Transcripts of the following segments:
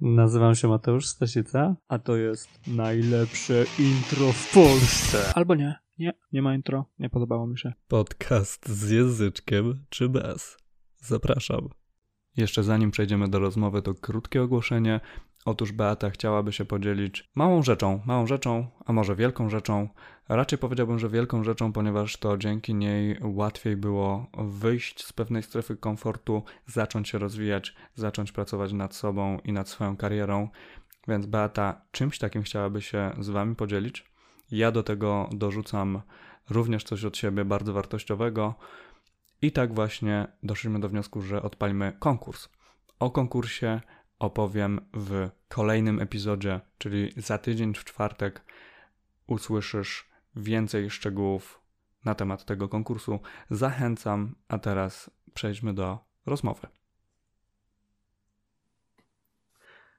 Nazywam się Mateusz Stasica, a to jest najlepsze intro w Polsce. Albo nie, nie, nie ma intro, nie podobało mi się. Podcast z języczkiem czy bez? Zapraszam. Jeszcze zanim przejdziemy do rozmowy, to krótkie ogłoszenie. Otóż Beata chciałaby się podzielić małą rzeczą, małą rzeczą, a może wielką rzeczą. Raczej powiedziałbym, że wielką rzeczą, ponieważ to dzięki niej łatwiej było wyjść z pewnej strefy komfortu, zacząć się rozwijać, zacząć pracować nad sobą i nad swoją karierą. Więc Beata, czymś takim chciałaby się z Wami podzielić? Ja do tego dorzucam również coś od siebie bardzo wartościowego. I tak właśnie doszliśmy do wniosku, że odpalimy konkurs. O konkursie opowiem w kolejnym epizodzie, czyli za tydzień w czwartek usłyszysz więcej szczegółów na temat tego konkursu. Zachęcam, a teraz przejdźmy do rozmowy.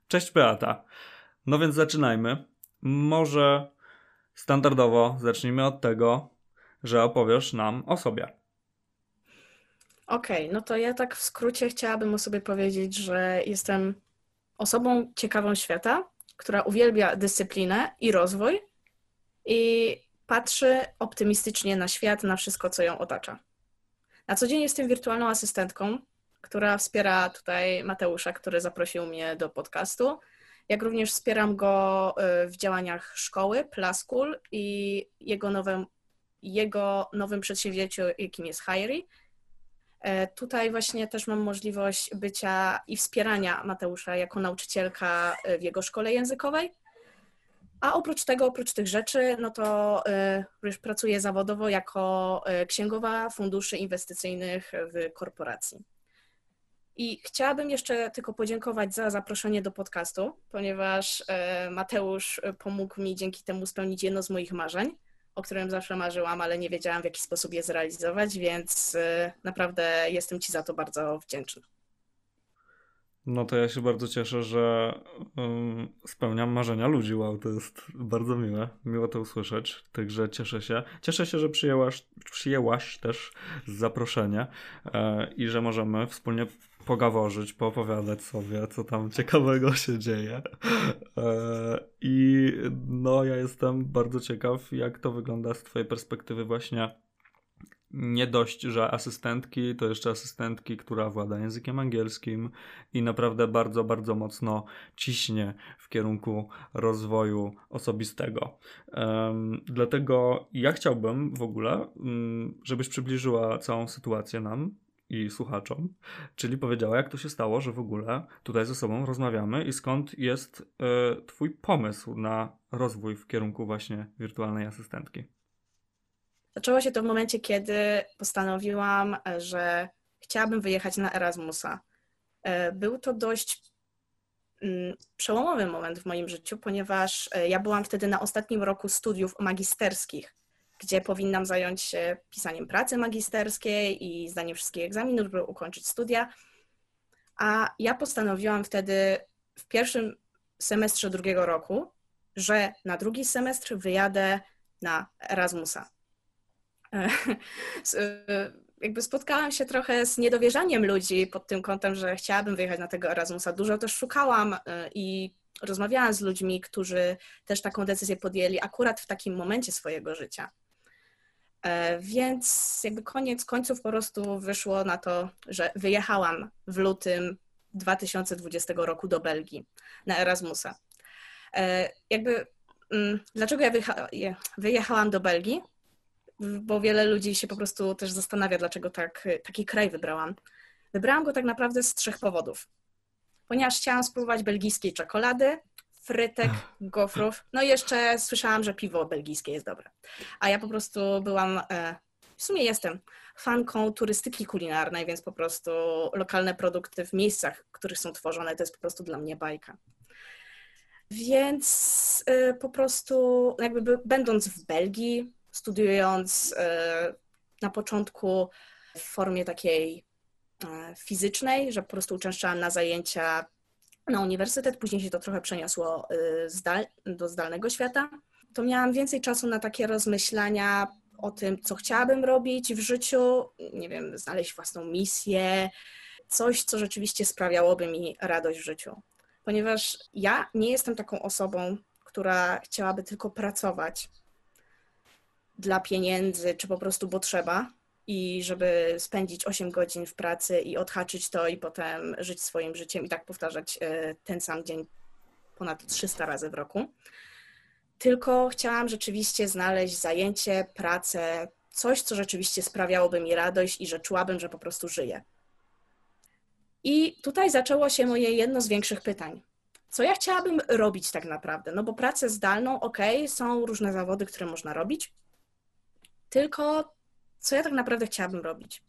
Cześć Beata. No więc zaczynajmy. Może standardowo zacznijmy od tego, że opowiesz nam o sobie. Okej, okay, no to ja tak w skrócie chciałabym o sobie powiedzieć, że jestem osobą ciekawą świata, która uwielbia dyscyplinę i rozwój i patrzy optymistycznie na świat, na wszystko, co ją otacza. Na co dzień jestem wirtualną asystentką, która wspiera tutaj Mateusza, który zaprosił mnie do podcastu, jak również wspieram go y, w działaniach szkoły Plaskul i jego nowym, jego nowym przedsięwzięciu, jakim jest Hiry, tutaj właśnie też mam możliwość bycia i wspierania Mateusza jako nauczycielka e, w jego szkole językowej. A oprócz tego, oprócz tych rzeczy, no to już e, pracuję zawodowo jako księgowa funduszy inwestycyjnych w korporacji. I chciałabym jeszcze tylko podziękować za zaproszenie do podcastu, ponieważ Mateusz pomógł mi dzięki temu spełnić jedno z moich marzeń o którym zawsze marzyłam, ale nie wiedziałam w jaki sposób je zrealizować, więc y, naprawdę jestem Ci za to bardzo wdzięczna. No to ja się bardzo cieszę, że um, spełniam marzenia ludzi. Wow, to jest bardzo miłe. Miło to usłyszeć. Także cieszę się. Cieszę się, że przyjęłaś, przyjęłaś też zaproszenie e, i że możemy wspólnie pogaworzyć, poopowiadać sobie, co tam ciekawego się dzieje. E, I no, ja jestem bardzo ciekaw, jak to wygląda z Twojej perspektywy, właśnie nie dość, że asystentki, to jeszcze asystentki, która włada językiem angielskim i naprawdę bardzo, bardzo mocno ciśnie w kierunku rozwoju osobistego. Dlatego ja chciałbym w ogóle, um, żebyś przybliżyła całą sytuację nam, i słuchaczom, czyli powiedziała, jak to się stało, że w ogóle tutaj ze sobą rozmawiamy i skąd jest y, Twój pomysł na rozwój w kierunku właśnie wirtualnej asystentki. Zaczęło się to w momencie, kiedy postanowiłam, że chciałabym wyjechać na Erasmusa. E, był to dość mm, przełomowy moment w moim życiu, ponieważ e, ja byłam wtedy na ostatnim roku studiów magisterskich gdzie powinnam zająć się pisaniem pracy magisterskiej i zdaniem wszystkich egzaminów, żeby ukończyć studia. A ja postanowiłam wtedy w pierwszym semestrze drugiego roku, że na drugi semestr wyjadę na Erasmusa. Jakby spotkałam się trochę z niedowierzaniem ludzi pod tym kątem, że chciałabym wyjechać na tego Erasmusa. Dużo też szukałam y, i rozmawiałam z ludźmi, którzy też taką decyzję podjęli akurat w takim momencie swojego życia. E, więc jakby koniec końców po prostu wyszło na to, że wyjechałam w lutym 2020 roku do Belgii na Erasmusa. E, jakby mm, dlaczego ja wyjechałam do Belgii? Bo wiele ludzi się po prostu też zastanawia, dlaczego tak, taki kraj wybrałam. Wybrałam go tak naprawdę z trzech powodów. Ponieważ chciałam spróbować belgijskiej czekolady, frytek, gofrów. No i jeszcze słyszałam, że piwo belgijskie jest dobre. A ja po prostu byłam, e, w sumie jestem fanką turystyki kulinarnej, więc po prostu lokalne produkty w miejscach, w których są tworzone, to jest po prostu dla mnie bajka. Więc e, po prostu jakby będąc w Belgii, studiując e, na początku w formie takiej fizycznej, że po prostu uczęszczałam na zajęcia na uniwersytet, później się to trochę przeniosło y, zdal, do zdalnego świata, to miałam więcej czasu na takie rozmyślania o tym, co chciałabym robić w życiu, nie wiem, znaleźć własną misję, coś, co rzeczywiście sprawiałoby mi radość w życiu. ponieważ ja nie jestem taką osobą, która chciałaby tylko pracować dla pieniędzy, czy po prostu bo trzeba i żeby spędzić 8 godzin w pracy i odhaczyć to i potem żyć swoim życiem i tak powtarzać e, ten sam dzień ponad 300 razy w roku. Tylko chciałam rzeczywiście znaleźć zajęcie, pracę, coś, co rzeczywiście sprawiałoby mi radość i że czułabym, że po prostu żyję. I tutaj zaczęło się moje jedno z większych pytań. Co ja chciałabym robić tak naprawdę? No bo pracę zdalną, ok, są różne zawody, które można robić, tylko co ja tak naprawdę chciałabym robić?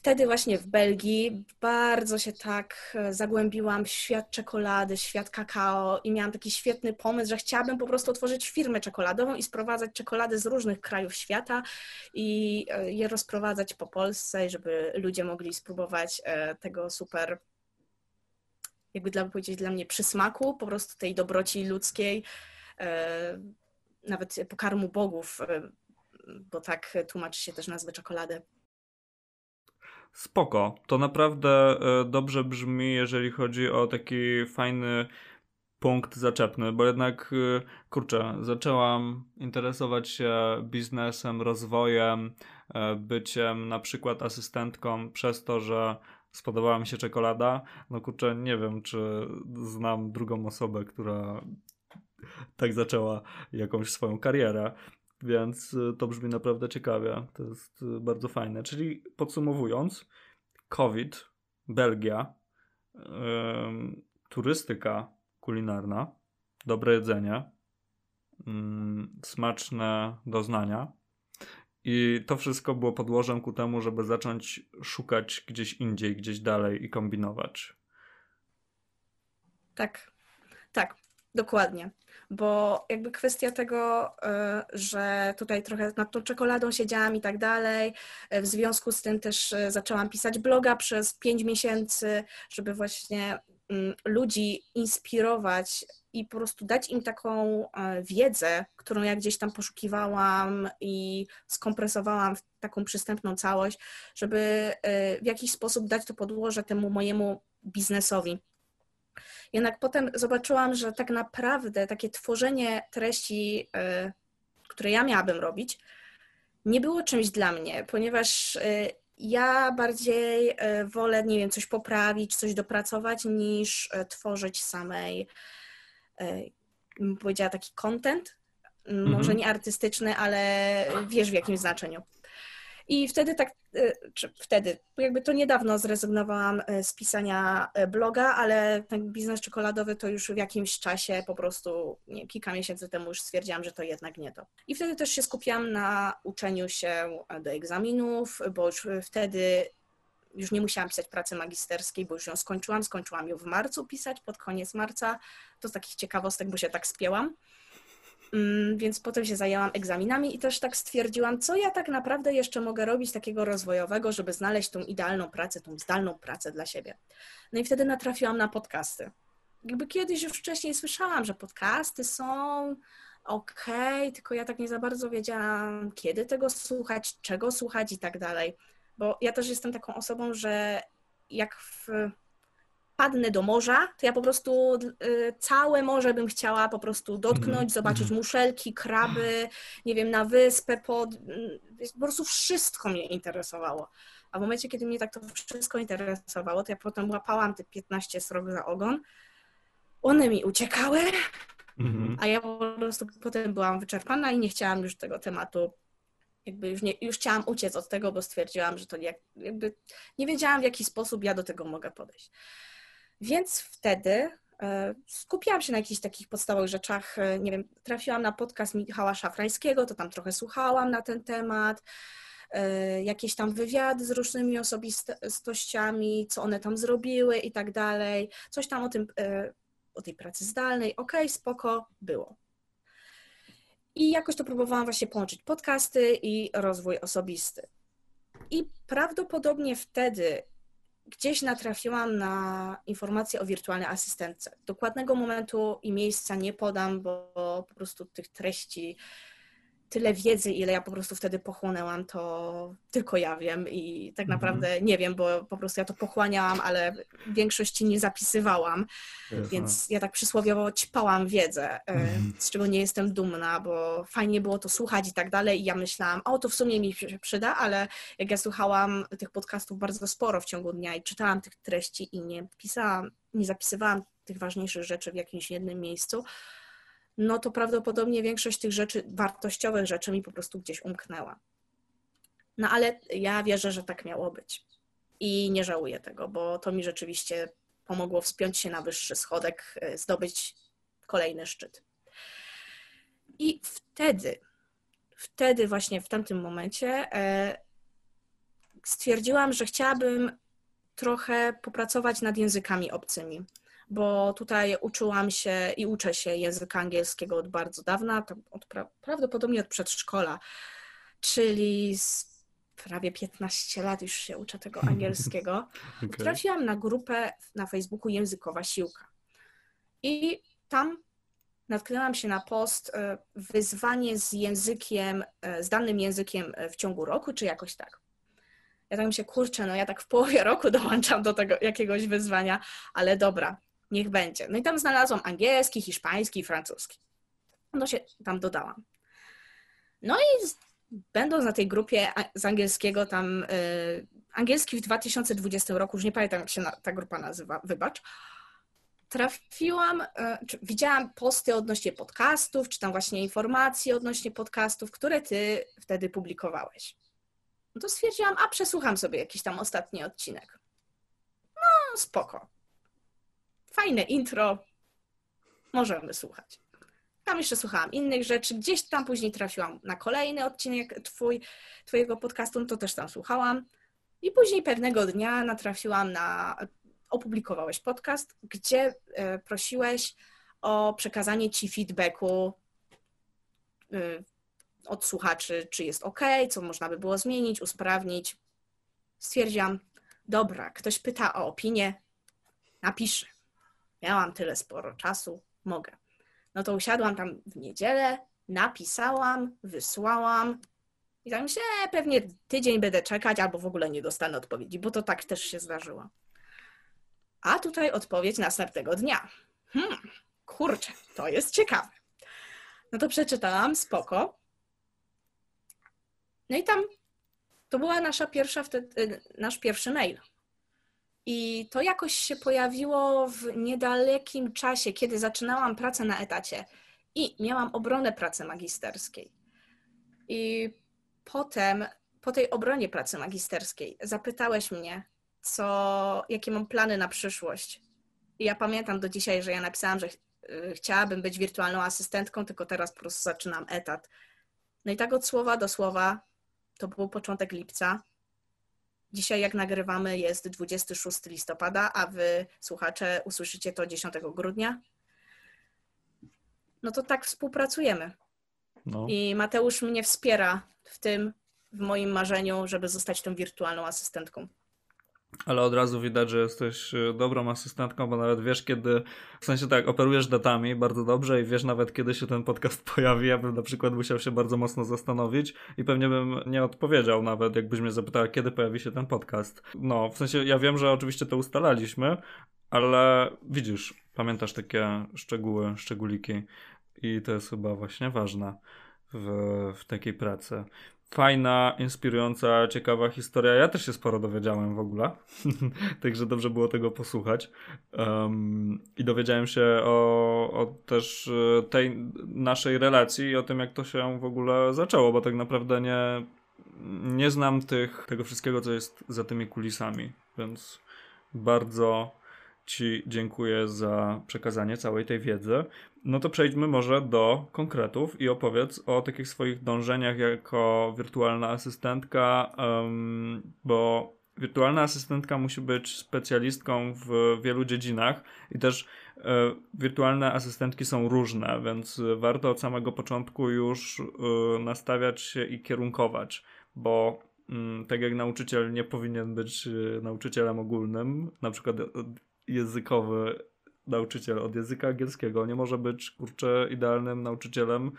Wtedy właśnie w Belgii bardzo się tak e, zagłębiłam w świat czekolady, świat kakao i miałam taki świetny pomysł, że chciałabym po prostu otworzyć firmę czekoladową i sprowadzać czekolady z różnych krajów świata i e, je rozprowadzać po Polsce, żeby ludzie mogli spróbować e, tego super, jakby dla powiedzieć dla mnie, przysmaku, po prostu tej dobroci ludzkiej, nawet pokarmu bogów, bo tak tłumaczy się też nazwę czekolady. Spoko. To naprawdę e, dobrze brzmi, jeżeli chodzi o taki fajny punkt zaczepny, bo jednak, e, kurczę, zaczęłam interesować się biznesem, rozwojem, e, byciem na przykład asystentką przez to, że spodobała mi się czekolada. No kurczę, nie wiem, czy znam drugą osobę, która tak zaczęła jakąś swoją karierę. Więc y, to brzmi naprawdę ciekawie. To jest y, bardzo fajne. Czyli podsumowując, COVID, Belgia, yy, turystyka kulinarna, dobre jedzenie, yy, smaczne doznania. I to wszystko było podłożem ku temu, żeby zacząć szukać gdzieś indziej, gdzieś dalej i kombinować. Tak, tak, dokładnie bo jakby kwestia tego, e, że tutaj trochę nad tą czekoladą siedziałam i tak dalej, e, w związku z tym też e, zaczęłam pisać bloga przez pięć miesięcy, żeby właśnie mm, ludzi inspirować i po prostu dać im taką wiedzę, którą ja gdzieś tam poszukiwałam i skompresowałam w taką przystępną całość, żeby w jakiś sposób dać to podłoże temu mojemu biznesowi. Jednak potem zobaczyłam, że tak naprawdę takie tworzenie treści, y, które ja miałabym robić, nie było czymś dla mnie, ponieważ y, ja bardziej y, wolę, nie wiem, coś poprawić, coś dopracować, niż tworzyć samej, bym powiedziała, taki content. Może mhm. nie artystyczny, ale wiesz w jakim znaczeniu. I wtedy tak, e, czy wtedy, jakby to niedawno zrezygnowałam e, z pisania e, bloga, ale ten biznes czekoladowy to już w jakimś czasie po prostu, nie, kilka miesięcy temu już stwierdziłam, że to jednak nie to. I wtedy też się skupiłam na uczeniu się do egzaminów, bo już wtedy już nie musiałam pisać pracy magisterskiej, bo już ją skończyłam. Skończyłam ją w marcu pisać, pod koniec marca. To z takich ciekawostek, bo się tak spięłam. Mm, więc potem się zajęłam egzaminami i też tak stwierdziłam, co ja tak naprawdę jeszcze mogę robić takiego rozwojowego, żeby znaleźć tą idealną pracę, tą zdalną pracę dla siebie. No i wtedy natrafiłam na podcasty. Jakby kiedyś już wcześniej słyszałam, że podcasty są okej, okay, tylko ja tak nie za bardzo wiedziałam, kiedy tego słuchać, czego słuchać i tak dalej. Bo ja też jestem taką osobą, że jak w padnę do morza, to ja po prostu y, całe morze bym chciała po prostu dotknąć, mm. zobaczyć mhm. muszelki, kraby, nie wiem, na wyspę, pod... Y, po prostu wszystko mnie interesowało. A w momencie, kiedy mnie tak to wszystko interesowało, to ja potem łapałam te 15 srok za ogon, one mi uciekały, mm. a ja po prostu potem byłam wyczerpana i nie chciałam już tego tematu jakby już, nie, już chciałam uciec od tego, bo stwierdziłam, że to jak, jakby nie wiedziałam, w jaki sposób ja do tego mogę podejść. Więc wtedy e, skupiałam się na jakichś takich podstawowych rzeczach. E, nie wiem, trafiłam na podcast Michała Szafrańskiego, to tam trochę słuchałam na ten temat. E, jakieś tam wywiady z różnymi osobistościami, co one tam zrobiły i tak dalej. Coś tam o tym, o tej pracy zdalnej. Okay, spoko, było. I jakoś to próbowałam właśnie połączyć podcasty i rozwój osobisty. I prawdopodobnie wtedy gdzieś natrafiłam na informację o wirtualnej asystentce. Dokładnego momentu i miejsca nie podam, bo po prostu tych treści tyle wiedzy, ile ja po prostu wtedy pochłonęłam, to tylko ja wiem i tak naprawdę nie wiem, bo po prostu ja to pochłaniałam, ale większości nie zapisywałam, więc ja tak przysłowiowo ćpałam wiedzę, e, z czego nie jestem dumna, bo fajnie było to słuchać i tak dalej i ja myślałam, o to w sumie mi się przyda, ale jak ja słuchałam tych podcastów bardzo sporo w ciągu dnia i czytałam tych treści i nie pisałam, nie zapisywałam tych ważniejszych rzeczy w jakimś jednym miejscu, no to prawdopodobnie większość tych rzeczy, wartościowych rzeczy mi po prostu gdzieś umknęła. No ale ja wierzę, że tak miało być. I nie żałuję tego, bo to mi rzeczywiście pomogło wspiąć się na wyższy schodek, e, zdobyć kolejny szczyt. I wtedy, wtedy właśnie w tamtym momencie e, stwierdziłam, że chciałabym trochę popracować nad językami obcymi bo tutaj uczyłam się i uczę się języka angielskiego od bardzo dawna, od pra prawdopodobnie od przedszkola, czyli z prawie 15 lat już się uczę tego angielskiego. okay. Trafiłam na grupę na Facebooku Językowa Siłka. I tam natknęłam się na post e, wyzwanie z językiem, e, z danym językiem w ciągu roku, czy jakoś tak. Ja tak myślę, kurczę, no ja tak w połowie roku dołączam do tego jakiegoś wyzwania, ale dobra, niech będzie. No i tam znalazłam angielski, hiszpański, francuski. No się tam dodałam. No i z, będąc na tej grupie z angielskiego tam, y, angielski w 2020 roku, już nie pamiętam jak się na, ta grupa nazywa, wybacz, trafiłam, y, widziałam posty odnośnie podcastów, czy tam właśnie informacje odnośnie podcastów, które ty wtedy publikowałeś. No to stwierdziłam, a przesłucham sobie jakiś tam ostatni odcinek. No, spoko fajne intro, możemy słuchać. Tam jeszcze słuchałam innych rzeczy, gdzieś tam później trafiłam na kolejny odcinek twój, twojego podcastu, no to też tam słuchałam. I później pewnego dnia natrafiłam na, opublikowałeś podcast, gdzie e, prosiłeś o przekazanie ci feedbacku e, od słuchaczy, czy jest ok, co można by było zmienić, usprawnić. Stwierdziłam, dobra, ktoś pyta o opinię, napiszę miałam tyle sporo czasu, mogę. No to usiadłam tam w niedzielę, napisałam, wysłałam i tak myślę, e, pewnie tydzień będę czekać albo w ogóle nie dostanę odpowiedzi, bo to tak też się zdarzyło. A tutaj odpowiedź następnego dnia. Hmm, kurczę, to jest ciekawe. No to przeczytałam, spoko. No i tam to była nasza pierwsza wtedy, nasz pierwszy mail. I to jakoś się pojawiło w niedalekim czasie, kiedy zaczynałam pracę na etacie i miałam obronę pracy magisterskiej. I potem, po tej obronie pracy magisterskiej, zapytałeś mnie, co, jakie mam plany na przyszłość. I ja pamiętam do dzisiaj, że ja napisałam, że ch y, chciałabym być wirtualną asystentką, tylko teraz po prostu zaczynam etat. No i tak od słowa do słowa, to był początek lipca, Dzisiaj, jak nagrywamy, jest 26 listopada, a wy, słuchacze, usłyszycie to 10 grudnia. No to tak współpracujemy. No. I Mateusz mnie wspiera w tym, w moim marzeniu, żeby zostać tą wirtualną asystentką. Ale od razu widać, że jesteś y, dobrą asystentką, bo nawet wiesz, kiedy, w sensie tak, operujesz datami bardzo dobrze i wiesz nawet, kiedy się ten podcast pojawi. Ja bym na przykład musiał się bardzo mocno zastanowić i pewnie bym nie odpowiedział nawet, jakbyś mnie zapytał, kiedy pojawi się ten podcast. No, w sensie ja wiem, że oczywiście to ustalaliśmy, ale widzisz, pamiętasz takie szczegóły, szczególiki i to jest chyba właśnie ważne w, w takiej pracy fajna, inspirująca, ciekawa historia. Ja też się sporo dowiedziałem w ogóle, także dobrze było tego posłuchać. Um, I dowiedziałem się o, o, też e, tej naszej relacji i o tym, jak to się w ogóle zaczęło, bo tak naprawdę nie, nie znam tych, tego wszystkiego, co jest za tymi kulisami, więc bardzo Ci dziękuję za przekazanie całej tej wiedzy. No to przejdźmy może do konkretów i opowiedz o takich swoich dążeniach jako wirtualna asystentka, bo wirtualna asystentka musi być specjalistką w wielu dziedzinach i też e, wirtualne asystentki są różne, więc warto od samego początku już e, nastawiać się i kierunkować, bo mm, tak jak nauczyciel nie powinien być e, nauczycielem ogólnym, na przykład językowy nauczyciel od języka angielskiego nie może być kurczę idealnym nauczycielem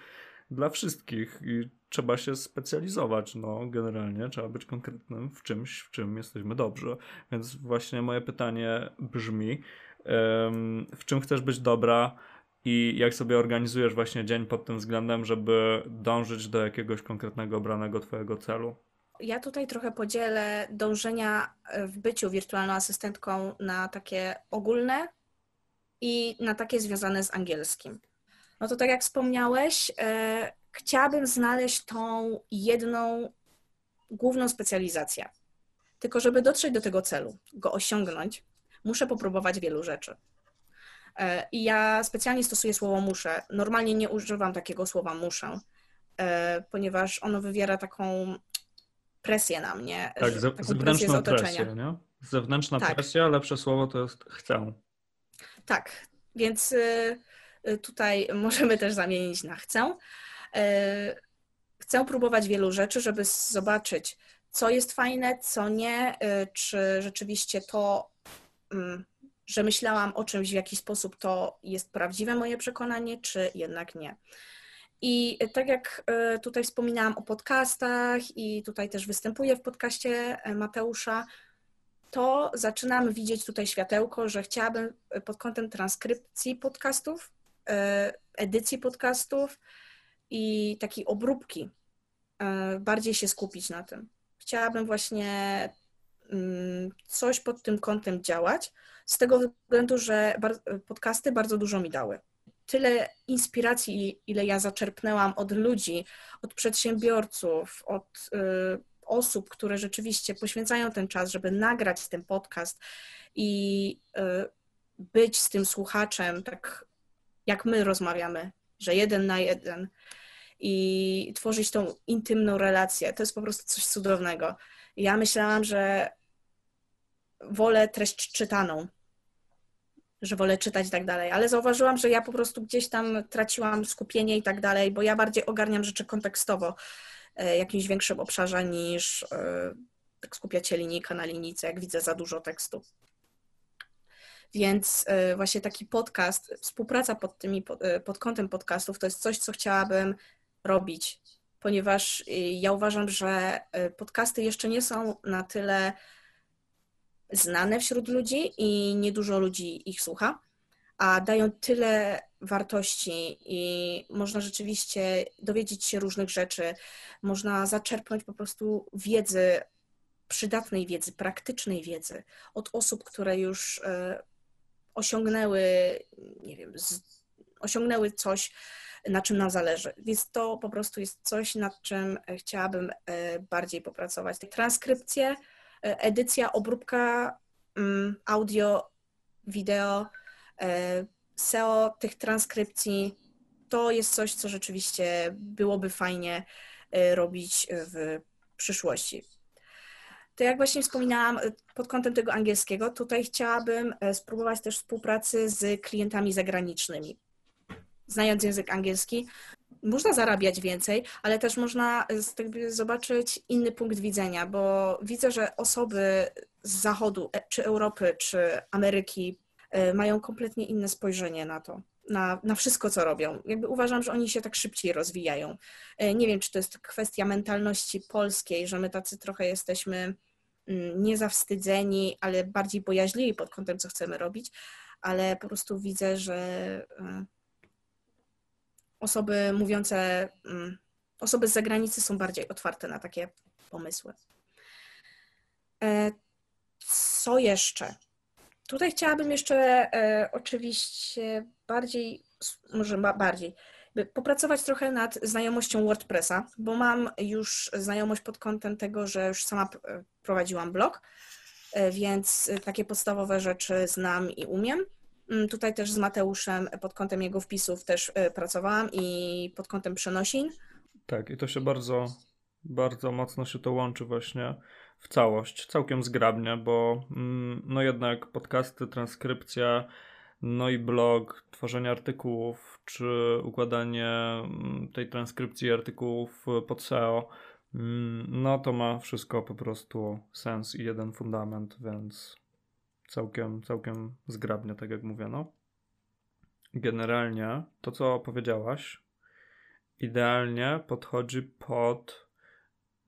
dla wszystkich i trzeba się specjalizować, no generalnie trzeba być konkretnym w czymś, w czym jesteśmy dobrzy. Więc właśnie moje pytanie brzmi, w czym chcesz być dobra i jak sobie organizujesz właśnie dzień pod tym względem, żeby dążyć do jakiegoś konkretnego obranego twojego celu? Ja tutaj trochę podzielę dążenia w byciu wirtualną asystentką na takie ogólne i na takie związane z angielskim. No to tak jak wspomniałeś, e, chciałabym znaleźć tą jedną główną specjalizację. Tylko żeby dotrzeć do tego celu, go osiągnąć, muszę popróbować wielu rzeczy. E, I ja specjalnie stosuję słowo muszę. Normalnie nie używam takiego słowa muszę, e, ponieważ ono wywiera taką presję na mnie. Tak, ze, zewnętrzną presję, presję, nie? Zewnętrzna tak. presja, lepsze słowo to jest chcę. Tak, więc y, y, tutaj możemy też zamienić na chcę. E, chcę próbować wielu rzeczy, żeby zobaczyć, co jest fajne, co nie, y, czy rzeczywiście to, mm, że myślałam o czymś w jakiś sposób, to jest prawdziwe moje przekonanie, czy jednak nie. I tak jak tutaj wspominałam o podcastach i tutaj też występuję w podcaście Mateusza, to zaczynam widzieć tutaj światełko, że chciałabym pod kątem transkrypcji podcastów, e, edycji podcastów i takiej obróbki e, bardziej się skupić na tym. Chciałabym właśnie mm, coś pod tym kątem działać, z tego względu, że podcasty bardzo dużo mi dały. Tyle inspiracji, ile ja zaczerpnęłam od ludzi, od przedsiębiorców, od y, osób, które rzeczywiście poświęcają ten czas, żeby nagrać ten podcast i y, być z tym słuchaczem, tak jak my rozmawiamy, że jeden na jeden i tworzyć tą intymną relację. To jest po prostu coś cudownego. Ja myślałam, że wolę treść czytaną, że wolę czytać i tak dalej, ale zauważyłam, że ja po prostu gdzieś tam traciłam skupienie i tak dalej, bo ja bardziej ogarniam rzeczy kontekstowo. E, jakimś większym obszarze niż e, tak skupia się linijka na linijce, jak widzę za dużo tekstu. Więc e, właśnie taki podcast, współpraca pod, tymi, pod kątem podcastów to jest coś, co chciałabym robić, ponieważ ja uważam, że podcasty jeszcze nie są na tyle znane wśród ludzi i niedużo ludzi ich słucha a dają tyle wartości i można rzeczywiście dowiedzieć się różnych rzeczy, można zaczerpnąć po prostu wiedzy, przydatnej wiedzy, praktycznej wiedzy od osób, które już e, osiągnęły, nie wiem, osiągnęły coś, na czym nam zależy. Więc to po prostu jest coś, nad czym chciałabym e, bardziej popracować. Transkrypcje, edycja, obróbka mm, audio, wideo, E, SEO tych transkrypcji to jest coś, co rzeczywiście byłoby fajnie e, robić w przyszłości. To jak właśnie wspominałam e, pod kątem tego angielskiego, tutaj chciałabym spróbować też współpracy z klientami zagranicznymi. Znając język angielski, można zarabiać więcej, ale też można zobaczyć inny punkt widzenia, bo widzę, że osoby z zachodu, czy Europy, czy Ameryki E, mają kompletnie inne spojrzenie na to, na, na wszystko, co robią. Jakby uważam, że oni się tak szybciej rozwijają. E, nie wiem, czy to jest kwestia mentalności polskiej, że my tacy trochę jesteśmy mm, niezawstydzeni, ale bardziej bojaźliwi pod kątem, co chcemy robić, ale po prostu widzę, że e, osoby mówiące, mm, osoby z zagranicy są bardziej otwarte na takie pomysły. Co jeszcze? Tutaj chciałabym jeszcze e, oczywiście bardziej, może bardziej, popracować trochę nad znajomością WordPressa, bo mam już znajomość pod kątem tego, że już sama e, prowadziłam blog, e, więc takie podstawowe rzeczy znam i umiem. Mm, tutaj też z Mateuszem pod kątem jego wpisów też e, pracowałam i pod kątem przenosin. Tak, i to się bardzo, bardzo mocno się to łączy właśnie w całość, całkiem zgrabnie, bo mm, no jednak podcasty, transkrypcja, no i blog, tworzenie artykułów, czy układanie mm, tej transkrypcji artykułów pod SEO, no to ma wszystko po prostu sens i jeden fundament, więc całkiem, całkiem zgrabnie, tak jak mówię, no. Generalnie to, co powiedziałaś idealnie podchodzi pod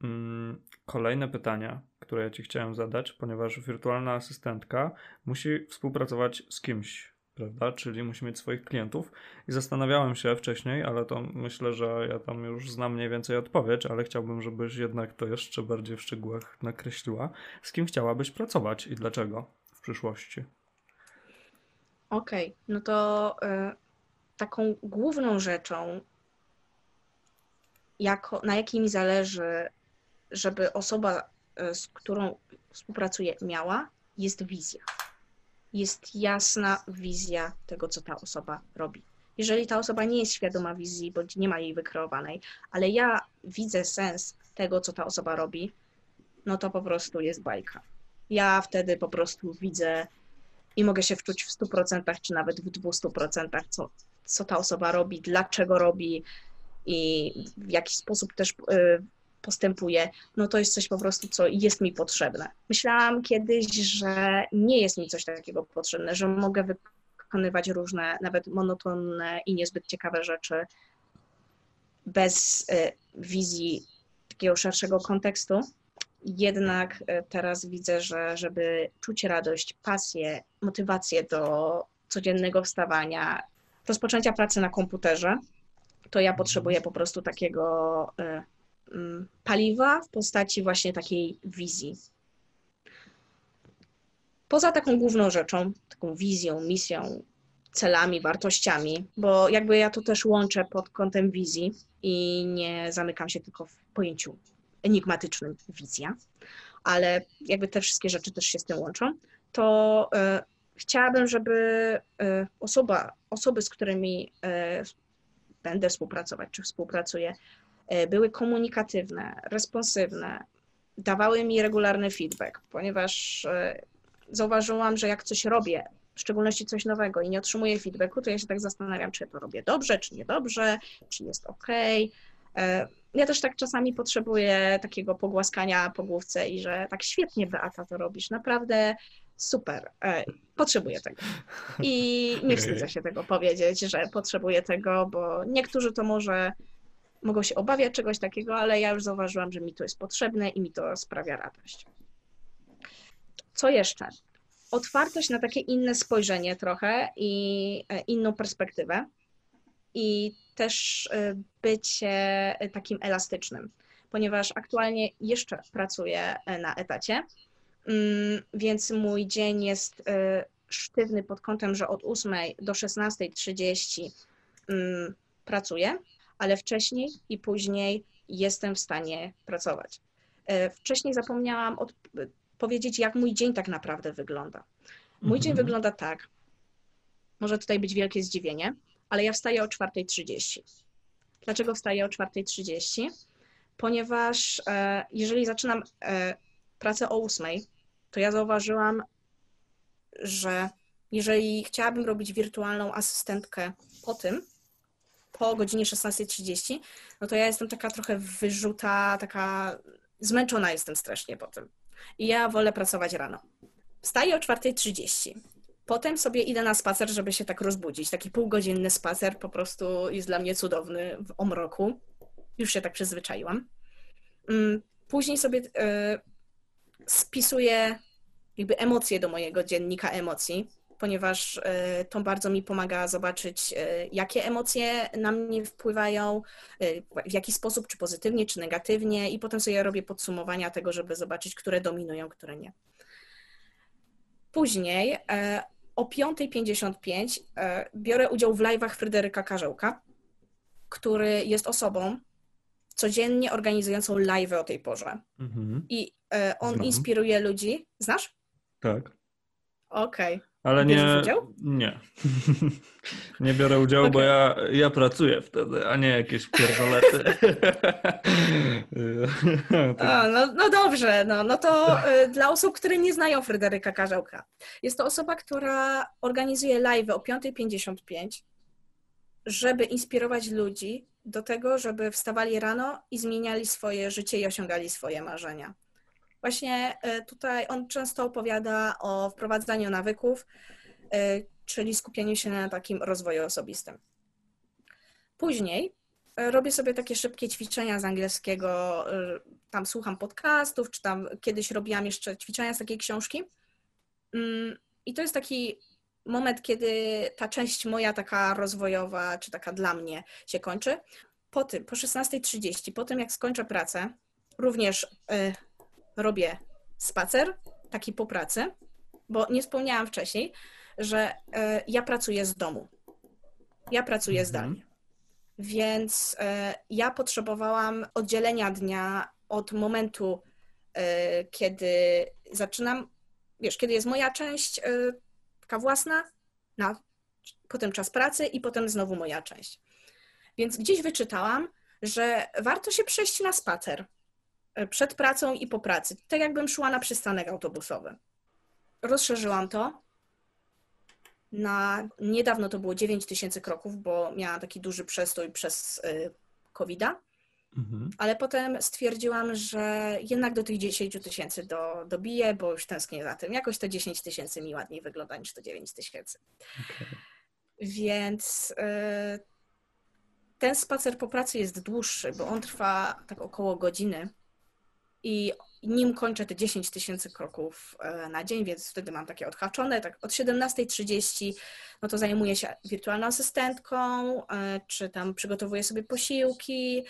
mm, kolejne pytania, które ja Ci chciałem zadać, ponieważ wirtualna asystentka musi współpracować z kimś, prawda? Czyli musi mieć swoich klientów. I zastanawiałem się wcześniej, ale to myślę, że ja tam już znam mniej więcej odpowiedź, ale chciałbym, żebyś jednak to jeszcze bardziej w szczegółach nakreśliła. Z kim chciałabyś pracować i dlaczego przyszłości? Okej, okay. no to y, taką główną rzeczą, jako, na jakiej mi zależy, żeby osoba, y, z którą współpracuję, miała, jest wizja. Jest jasna wizja tego, co ta osoba robi. Jeżeli ta osoba nie jest świadoma wizji, bądź nie ma jej wykreowanej, ale ja widzę sens tego, co ta osoba robi, no to po prostu jest bajka. Ja wtedy po prostu widzę i mogę się wczuć w 100% czy nawet w 200%, co, co ta osoba robi, dlaczego robi i w jaki sposób też y, postępuje, no to jest coś po prostu, co jest mi potrzebne. Myślałam kiedyś, że nie jest mi coś takiego potrzebne, że mogę wykonywać różne, nawet monotonne i niezbyt ciekawe rzeczy bez y, wizji takiego szerszego kontekstu. Jednak e, teraz widzę, że żeby czuć radość, pasję, motywację do codziennego wstawania, rozpoczęcia pracy na komputerze, to ja potrzebuję po prostu takiego e, mm, paliwa w postaci właśnie takiej wizji. Poza taką główną rzeczą, taką wizją, misją, celami, wartościami, bo jakby ja to też łączę pod kątem wizji i nie zamykam się tylko w pojęciu enigmatycznym wizja, ale jakby te wszystkie rzeczy też się z tym łączą, to e, chciałabym, żeby e, osoba, osoby, z którymi e, będę współpracować, czy współpracuję, były komunikatywne, responsywne, dawały mi regularny feedback, ponieważ zauważyłam, że jak coś robię, w szczególności coś nowego i nie otrzymuję feedbacku, to ja się tak zastanawiam, czy to robię dobrze, czy niedobrze, czy jest ok ja też tak czasami potrzebuję takiego pogłaskania po główce i że tak świetnie Beata to robisz, naprawdę super, e, potrzebuję tego. I nie wstydzę się tego powiedzieć, że potrzebuję tego, bo niektórzy to może mogą się obawiać czegoś takiego, ale ja już zauważyłam, że mi to jest potrzebne i mi to sprawia radość. Co jeszcze? Otwartość na takie inne spojrzenie trochę i e, inną perspektywę i też y, bycie y, takim elastycznym, ponieważ aktualnie jeszcze pracuję y, na etacie, mm, więc mój dzień jest sztywny pod kątem, że od 8 do 16.30 mm, pracuję, ale wcześniej i później jestem w stanie pracować. Wcześniej zapomniałam od, powiedzieć, jak mój dzień tak naprawdę wygląda. Mój mhm. dzień wygląda tak, może tutaj być wielkie zdziwienie, ale ja wstaję o 4.30. Dlaczego wstaję o 4.30? Ponieważ e, jeżeli zaczynam e, pracę o 8, to ja zauważyłam, że jeżeli chciałabym robić wirtualną asystentkę po tym, po godzinie 16.30, no to ja jestem taka trochę wyrzuta, taka zmęczona jestem strasznie po tym. I ja wolę pracować rano. Wstaję o 4.30. Potem sobie idę na spacer, żeby się tak rozbudzić. Taki półgodzinny spacer po prostu jest dla mnie cudowny w omroku. Już się tak przyzwyczaiłam. Mm, później sobie e, spisuję jakby emocje do mojego dziennika emocji, ponieważ e, to bardzo mi pomaga zobaczyć, e, jakie emocje na mnie wpływają, w jaki sposób, czy pozytywnie, czy negatywnie, i potem sobie robię podsumowania tego, żeby zobaczyć, które dominują, które nie. Później o 5.55 e, biorę udział w live'ach Fryderyka Karzełka, który jest osobą codziennie organizującą live'y o tej porze. Mhm. I e, on Znam. inspiruje ludzi. Znasz? Tak. Okej. Okay. Ale nie. Udział? Nie. nie biorę udziału, okay. bo ja, ja pracuję wtedy, a nie jakieś pierdolety. a, no, no dobrze, no, no to y, dla osób, które nie znają Fryderyka Karzełka. Jest to osoba, która organizuje live o 5.55, żeby inspirować ludzi do tego, żeby wstawali rano i zmieniali swoje życie i osiągali swoje marzenia. Właśnie e, tutaj on często opowiada o wprowadzaniu nawyków, e, czyli skupieniu się na takim rozwoju osobistym. Później e, robię sobie takie szybkie ćwiczenia z angielskiego. Tam słucham podcastów, czy tam kiedyś robiłam jeszcze ćwiczenia z takiej książki. Mm, I to jest taki moment, kiedy ta część moja taka rozwojowa, czy taka dla mnie się kończy. Po tym, po 16.30, po tym jak skończę pracę, również robię spacer, taki po pracy, bo nie wspomniałam wcześniej, że e, ja pracuję z domu. Ja pracuję Mhm. zdalnie. Więc e, ja potrzebowałam oddzielenia dnia od momentu, e, kiedy zaczynam, wiesz, kiedy jest moja część taka własna, na, potem czas pracy i potem znowu moja część. Więc gdzieś wyczytałam, że warto się przejść na spacer przed pracą i po pracy, tak jakbym szła na przystanek autobusowy. Rozszerzyłam to na niedawno to było 9 tysięcy kroków, bo miałam taki duży przestój przez y, COVID-a, Mhm. ale potem stwierdziłam, że jednak do tych 10 tysięcy do, dobiję, bo już tęsknię za tym. Jakoś to 10 tysięcy mi ładniej wygląda niż to 9 tysięcy. Okej. Więc y, ten spacer po pracy jest dłuższy, bo on trwa tak około godziny i nim kończę te 10 tysięcy kroków e, na dzień, więc wtedy mam takie odhaczone. Tak od 17.30 no to zajmuję się wirtualną asystentką, e, czy tam przygotowuję sobie posiłki,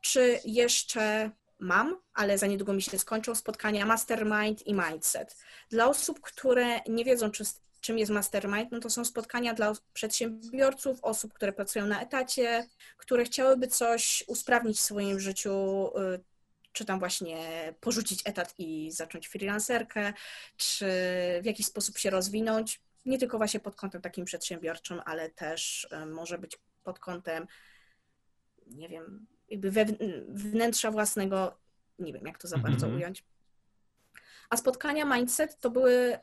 czy jeszcze mam, ale za niedługo mi się skończą spotkania Mastermind i Mindset. Dla osób, które nie wiedzą, czy, czym jest Mastermind, no to są spotkania dla przedsiębiorców, osób, które pracują na etacie, które chciałyby coś usprawnić w swoim życiu, y, czy tam właśnie porzucić etat i zacząć freelancerkę, czy w jakiś sposób się rozwinąć, nie tylko właśnie pod kątem takim przedsiębiorczym, ale też y, może być pod kątem, nie wiem, jakby wnętrza własnego, nie wiem jak to za bardzo ująć. A spotkania mindset to były,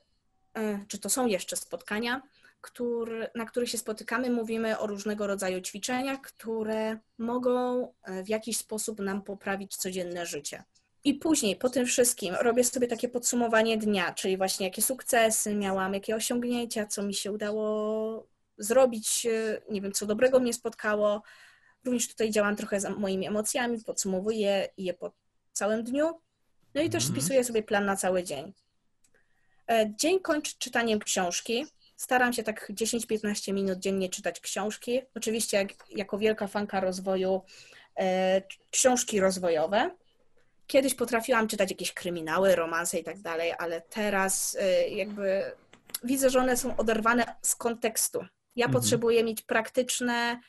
y, czy to są jeszcze spotkania, który, na których się spotykamy, mówimy o różnego rodzaju ćwiczeniach, które mogą e, w jakiś sposób nam poprawić codzienne życie. I później, po tym wszystkim, robię sobie takie podsumowanie dnia, czyli właśnie jakie sukcesy miałam, jakie osiągnięcia, co mi się udało zrobić, e, nie wiem, co dobrego mnie spotkało. Również tutaj działam trochę z moimi emocjami, podsumowuję je po całym dniu. No i też Mhm. spisuję sobie plan na cały dzień. E, Dzień kończę czytaniem książki. Staram się tak 10-15 minut dziennie czytać książki. Oczywiście, jak, jako wielka fanka rozwoju, e, książki rozwojowe. Kiedyś potrafiłam czytać jakieś kryminały, romanse i tak dalej, ale teraz e, jakby widzę, że one są oderwane z kontekstu. Ja Mhm. potrzebuję mieć praktyczne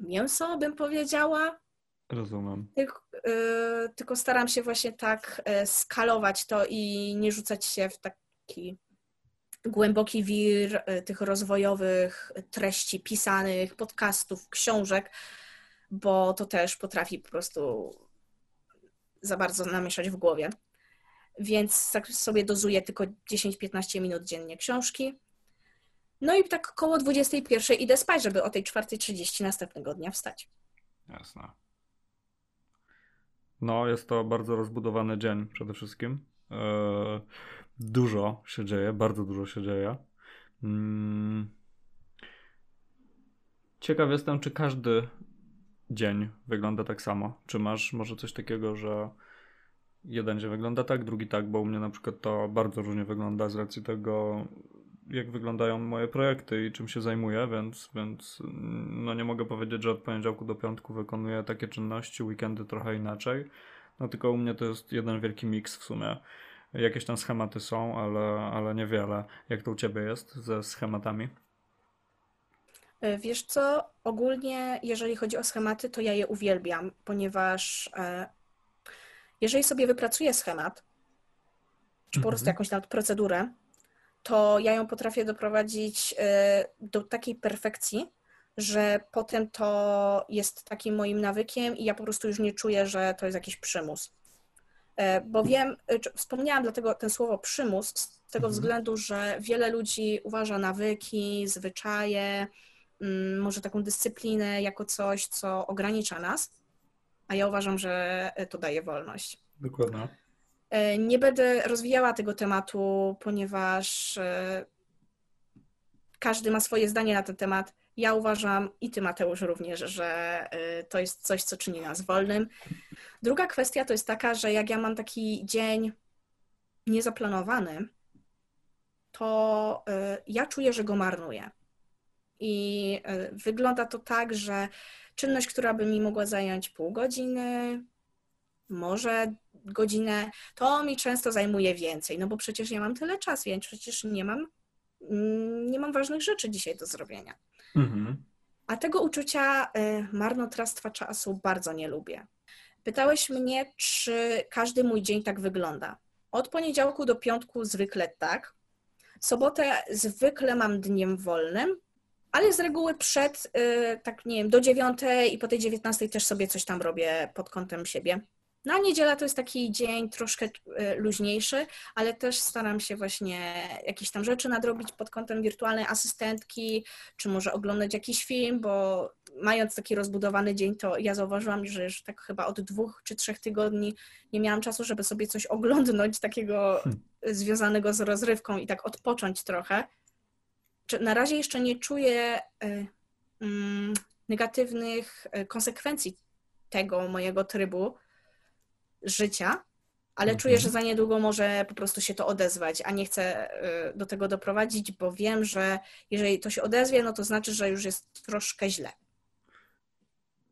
mięso, bym powiedziała, Rozumiem. tylko, y, tylko staram się właśnie tak y, skalować to i nie rzucać się w taki głęboki wir y, tych rozwojowych treści pisanych, podcastów, książek, bo to też potrafi po prostu za bardzo namieszać w głowie. Więc tak sobie dozuję tylko 10-15 minut dziennie książki. No i tak koło 21 idę spać, żeby o tej 4.30 następnego dnia wstać. Jasne. No, jest to bardzo rozbudowany dzień przede wszystkim. Dużo się dzieje, bardzo dużo się dzieje. Mm. Ciekaw jestem, czy każdy dzień wygląda tak samo. Czy masz może coś takiego, że jeden dzień wygląda tak, drugi tak, bo u mnie na przykład to bardzo różnie wygląda z racji tego, jak wyglądają moje projekty i czym się zajmuję, więc, więc mm, no nie mogę powiedzieć, że od poniedziałku do piątku wykonuję takie czynności, weekendy trochę inaczej. No tylko u mnie to jest jeden wielki miks w sumie. Jakieś tam schematy są, ale, ale niewiele. Jak to u ciebie jest ze schematami? E, Wiesz co, ogólnie jeżeli chodzi o schematy, to ja je uwielbiam, ponieważ e, jeżeli sobie wypracuję schemat, czy po prostu Mhm. jakąś nawet procedurę, to ja ją potrafię doprowadzić e, do takiej perfekcji, że potem to jest takim moim nawykiem i ja po prostu już nie czuję, że to jest jakiś przymus. E, Bo wiem, e, wspomniałam dlatego ten słowo przymus z tego Mhm. względu, że wiele ludzi uważa nawyki, zwyczaje, mm, może taką dyscyplinę jako coś, co ogranicza nas, a ja uważam, że e, to daje wolność. Dokładnie. Nie będę rozwijała tego tematu, ponieważ każdy ma swoje zdanie na ten temat. Ja uważam, i ty Mateusz również, że y, to jest coś, co czyni nas wolnym. Druga kwestia to jest taka, że jak ja mam taki dzień niezaplanowany, to y, ja czuję, że go marnuję. I y, wygląda to tak, że czynność, która by mi mogła zająć pół godziny, może godzinę, to mi często zajmuje więcej, no bo przecież ja mam tyle czasu, więc przecież nie mam, mm, nie mam ważnych rzeczy dzisiaj do zrobienia. Mhm. A tego uczucia y, marnotrawstwa czasu bardzo nie lubię. Pytałeś mnie, czy każdy mój dzień tak wygląda. Od poniedziałku do piątku zwykle tak. Sobotę zwykle mam dniem wolnym, ale z reguły przed, y, tak nie wiem, do dziewiątej i po tej dziewiętnastej też sobie coś tam robię pod kątem siebie. Na niedziela to jest taki dzień troszkę y, luźniejszy, ale też staram się właśnie jakieś tam rzeczy nadrobić pod kątem wirtualnej asystentki, czy może oglądać jakiś film, bo mając taki rozbudowany dzień, to ja zauważyłam, że już tak chyba od dwóch czy trzech tygodni nie miałam czasu, żeby sobie coś oglądnąć takiego hmm. związanego z rozrywką i tak odpocząć trochę. Na razie jeszcze nie czuję y, mm, negatywnych y, konsekwencji tego mojego trybu, życia, ale czuję, że mhm. za niedługo może po prostu się to odezwać, a nie chcę y, do tego doprowadzić, bo wiem, że jeżeli to się odezwie, no to znaczy, że już jest troszkę źle.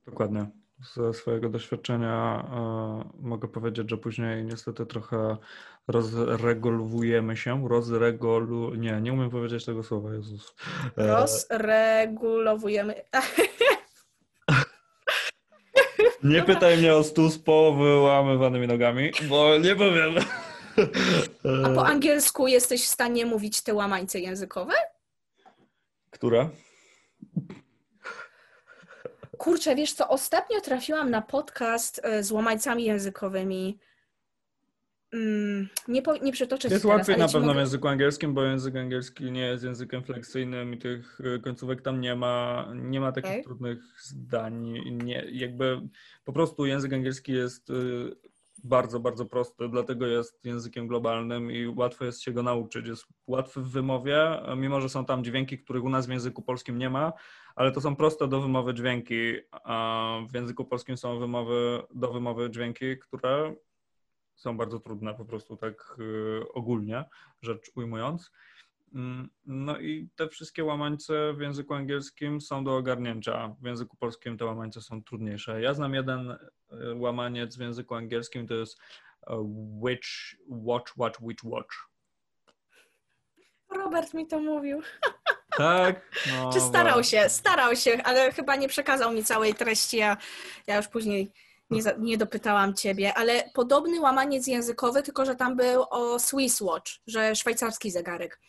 Dokładnie. Ze swojego doświadczenia y, mogę powiedzieć, że później niestety trochę rozregulujemy się, rozregulu... Nie, nie umiem powiedzieć tego słowa, Jezus. E, Rozregulowujemy. Nie pytaj mnie o stół z powyłamywanymi nogami, bo nie powiem. A po angielsku jesteś w stanie mówić te łamańce językowe? Która? Kurczę, wiesz co, ostatnio trafiłam na podcast e, z łamańcami językowymi Mm, nie, po, nie przytoczę Jest łatwiej na pewno mogę... w języku angielskim, bo język angielski nie jest językiem fleksyjnym i tych y, końcówek tam nie ma. Nie ma takich okay. trudnych zdań. Nie, jakby po prostu język angielski jest y, bardzo, bardzo prosty, dlatego jest językiem globalnym i łatwo jest się go nauczyć. Jest łatwy w wymowie, mimo że są tam dźwięki, których u nas w języku polskim nie ma, ale to są proste do wymowy dźwięki, a w języku polskim są wymowy, do wymowy dźwięki, które są bardzo trudne po prostu tak y, ogólnie rzecz ujmując. Mm, no i te wszystkie łamańce w języku angielskim są do ogarnięcia. W języku polskim te łamańce są trudniejsze. Ja znam jeden y, łamaniec w języku angielskim, to jest y, which, watch, watch, which, watch. Robert mi to mówił. Tak? No, Czy starał się, starał się, ale chyba nie przekazał mi całej treści, ja, ja już później nie, nie dopytałam ciebie, ale podobny łamaniec językowy, tylko że tam był o Swiss Watch, że szwajcarski zegarek.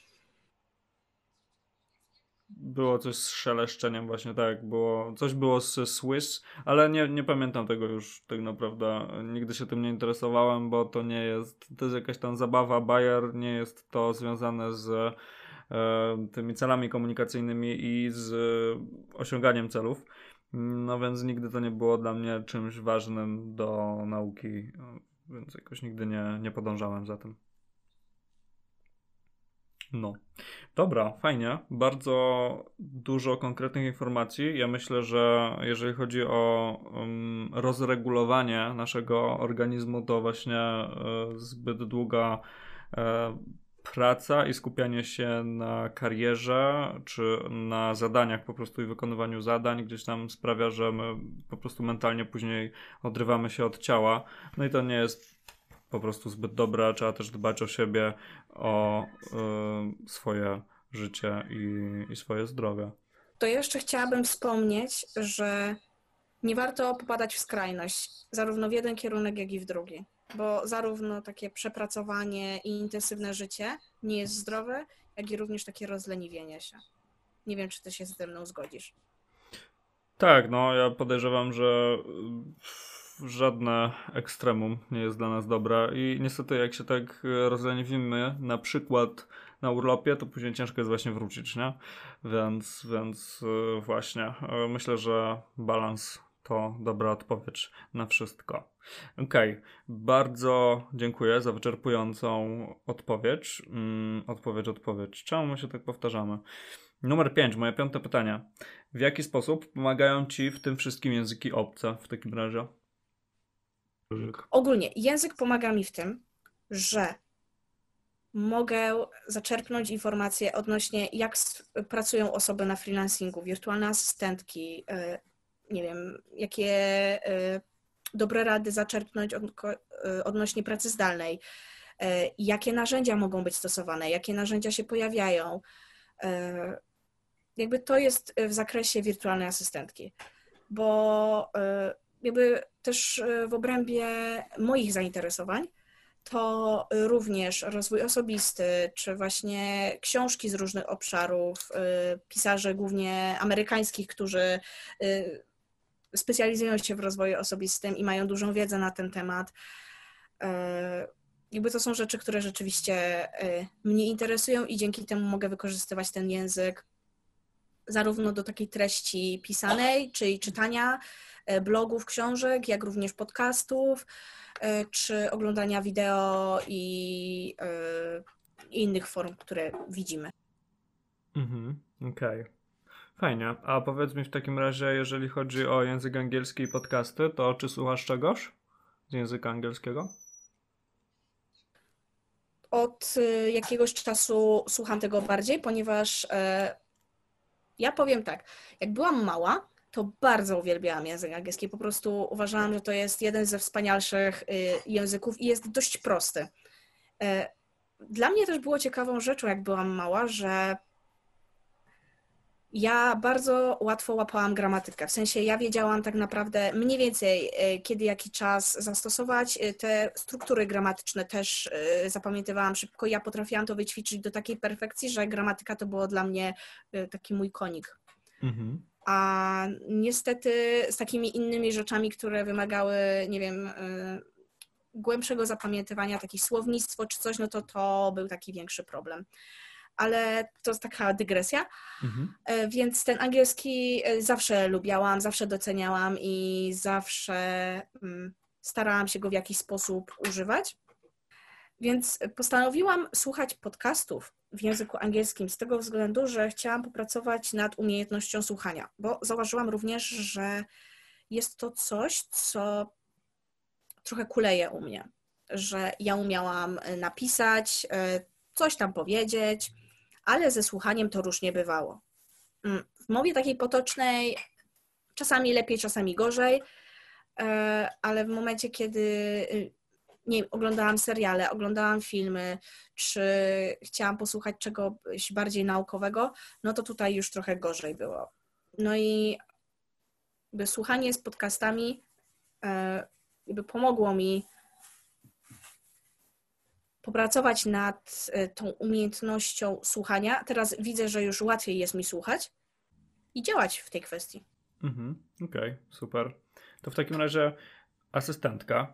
Było coś z szeleszczeniem właśnie, tak, było, coś było z Swiss, ale nie, nie pamiętam tego już tak naprawdę, nigdy się tym nie interesowałem, bo to nie jest, to jest jakaś tam zabawa, Bayer, nie jest to związane z e, tymi celami komunikacyjnymi i z osiąganiem celów. No więc nigdy to nie było dla mnie czymś ważnym do nauki, więc jakoś nigdy nie, nie podążałem za tym. No, dobra, fajnie. Bardzo dużo konkretnych informacji. Ja myślę, że jeżeli chodzi o um, rozregulowanie naszego organizmu, to właśnie y, zbyt długa y, praca i skupianie się na karierze czy na zadaniach po prostu i wykonywaniu zadań gdzieś tam sprawia, że my po prostu mentalnie później odrywamy się od ciała. No i to nie jest po prostu zbyt dobre. Trzeba też dbać o siebie, o y, swoje życie i, i swoje zdrowie. To jeszcze chciałabym wspomnieć, że nie warto popadać w skrajność, zarówno w jeden kierunek, jak i w drugi bo zarówno takie przepracowanie i intensywne życie nie jest zdrowe, jak i również takie rozleniwienie się. Nie wiem, czy ty się ze mną zgodzisz. Tak, no ja podejrzewam, że żadne ekstremum nie jest dla nas dobre i niestety jak się tak rozleniwimy na przykład na urlopie, to później ciężko jest właśnie wrócić, nie? Więc, więc y, właśnie y, myślę, że balans to dobra odpowiedź na wszystko. Okej, okay. bardzo dziękuję za wyczerpującą odpowiedź. Mm, odpowiedź, odpowiedź. Czemu my się tak powtarzamy? Numer 5, moje piąte pytanie. W jaki sposób pomagają ci w tym wszystkim języki obce w takim razie? Ogólnie język pomaga mi w tym, że mogę zaczerpnąć informacje odnośnie jak pracują osoby na freelancingu, wirtualne asystentki, e, nie wiem, jakie e, dobre rady zaczerpnąć e, odnośnie pracy zdalnej, jakie narzędzia mogą być stosowane, jakie narzędzia się pojawiają. Jakby to jest w zakresie wirtualnej asystentki, bo jakby też w obrębie moich zainteresowań to również rozwój osobisty, czy właśnie książki z różnych obszarów, pisarze głównie amerykańskich, którzy specjalizują się w rozwoju osobistym i mają dużą wiedzę na ten temat. Y, jakby to są rzeczy, które rzeczywiście mnie interesują i dzięki temu mogę wykorzystywać ten język zarówno do takiej treści pisanej, czyli czytania blogów, książek, jak również podcastów, E, czy oglądania wideo i e, innych form, które widzimy. Mhm, okej. Okay. Fajnie. A powiedz mi w takim razie, jeżeli chodzi o język angielski i podcasty, to czy słuchasz czegoś z języka angielskiego? Od e, jakiegoś czasu słucham tego bardziej, ponieważ ja powiem tak, jak byłam mała, to bardzo uwielbiałam język angielski. Po prostu uważałam, że to jest jeden ze wspanialszych y, języków i jest dość prosty. E, dla mnie też było ciekawą rzeczą, jak byłam mała, że ja bardzo łatwo łapałam gramatykę. W sensie ja wiedziałam tak naprawdę mniej więcej, e, kiedy jaki czas zastosować. E, te struktury gramatyczne też zapamiętywałam szybko. Ja potrafiłam to wyćwiczyć do takiej perfekcji, że gramatyka to było dla mnie taki mój konik. Mhm. A niestety z takimi innymi rzeczami, które wymagały, nie wiem, głębszego zapamiętywania, takie słownictwo czy coś, no to to był taki większy problem. Ale to jest taka dygresja. Mhm. E, więc ten angielski e, zawsze lubiałam, zawsze doceniałam i zawsze mm, starałam się go w jakiś sposób używać. Więc postanowiłam słuchać podcastów w języku angielskim z tego względu, że chciałam popracować nad umiejętnością słuchania, bo zauważyłam również, że jest to coś, co trochę kuleje u mnie, że ja umiałam napisać, e, coś tam powiedzieć, ale ze słuchaniem to różnie bywało. Mm, w mowie takiej potocznej czasami lepiej, czasami gorzej, e, ale w momencie, kiedy y, nie wiem, oglądałam seriale, oglądałam filmy, czy chciałam posłuchać czegoś bardziej naukowego, no to tutaj już trochę gorzej było. No i słuchanie z podcastami e, pomogło mi popracować nad e, tą umiejętnością słuchania. Teraz widzę, że już łatwiej jest mi słuchać i działać w tej kwestii. Mhm, Okej, okay, super. To w takim razie asystentka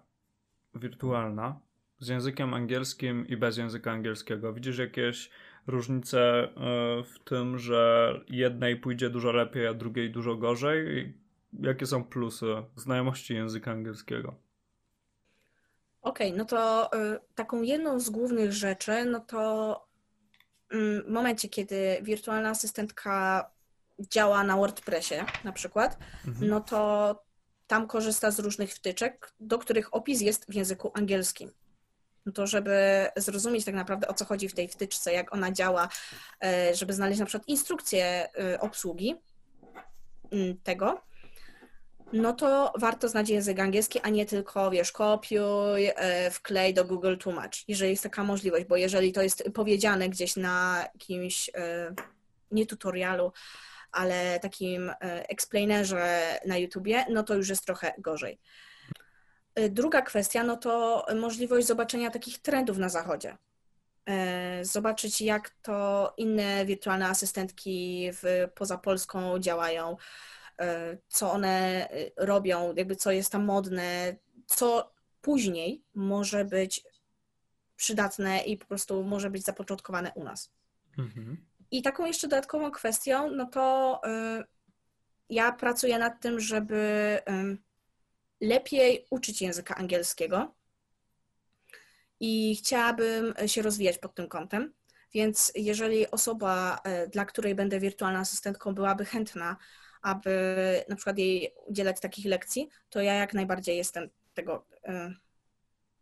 wirtualna z językiem angielskim i bez języka angielskiego. Widzisz jakieś różnice e, w tym, że jednej pójdzie dużo lepiej, a drugiej dużo gorzej? Jakie są plusy znajomości języka angielskiego? Okej, okay, no to y, taką jedną z głównych rzeczy, no to y, w momencie, kiedy wirtualna asystentka działa na WordPressie na przykład, mhm. no to tam korzysta z różnych wtyczek, do których opis jest w języku angielskim. No to żeby zrozumieć tak naprawdę o co chodzi w tej wtyczce, jak ona działa, e, żeby znaleźć na przykład instrukcję e, obsługi mm, tego, no to warto znać język angielski, a nie tylko, wiesz, kopiuj, e, wklej do Google Tłumacz, jeżeli jest taka możliwość, bo jeżeli to jest powiedziane gdzieś na jakimś nie tutorialu, ale takim e, explainerze na YouTubie, no to już jest trochę gorzej. E, druga kwestia, no to możliwość zobaczenia takich trendów na zachodzie. E, zobaczyć, jak to inne wirtualne asystentki w, poza Polską działają, co one robią, jakby co jest tam modne, co później może być przydatne i po prostu może być zapoczątkowane u nas. Mhm. I taką jeszcze dodatkową kwestią, no to y, ja pracuję nad tym, żeby lepiej uczyć języka angielskiego i chciałabym się rozwijać pod tym kątem. Więc jeżeli osoba, e, dla której będę wirtualną asystentką, byłaby chętna, aby na przykład jej udzielać takich lekcji, to ja jak najbardziej jestem tego,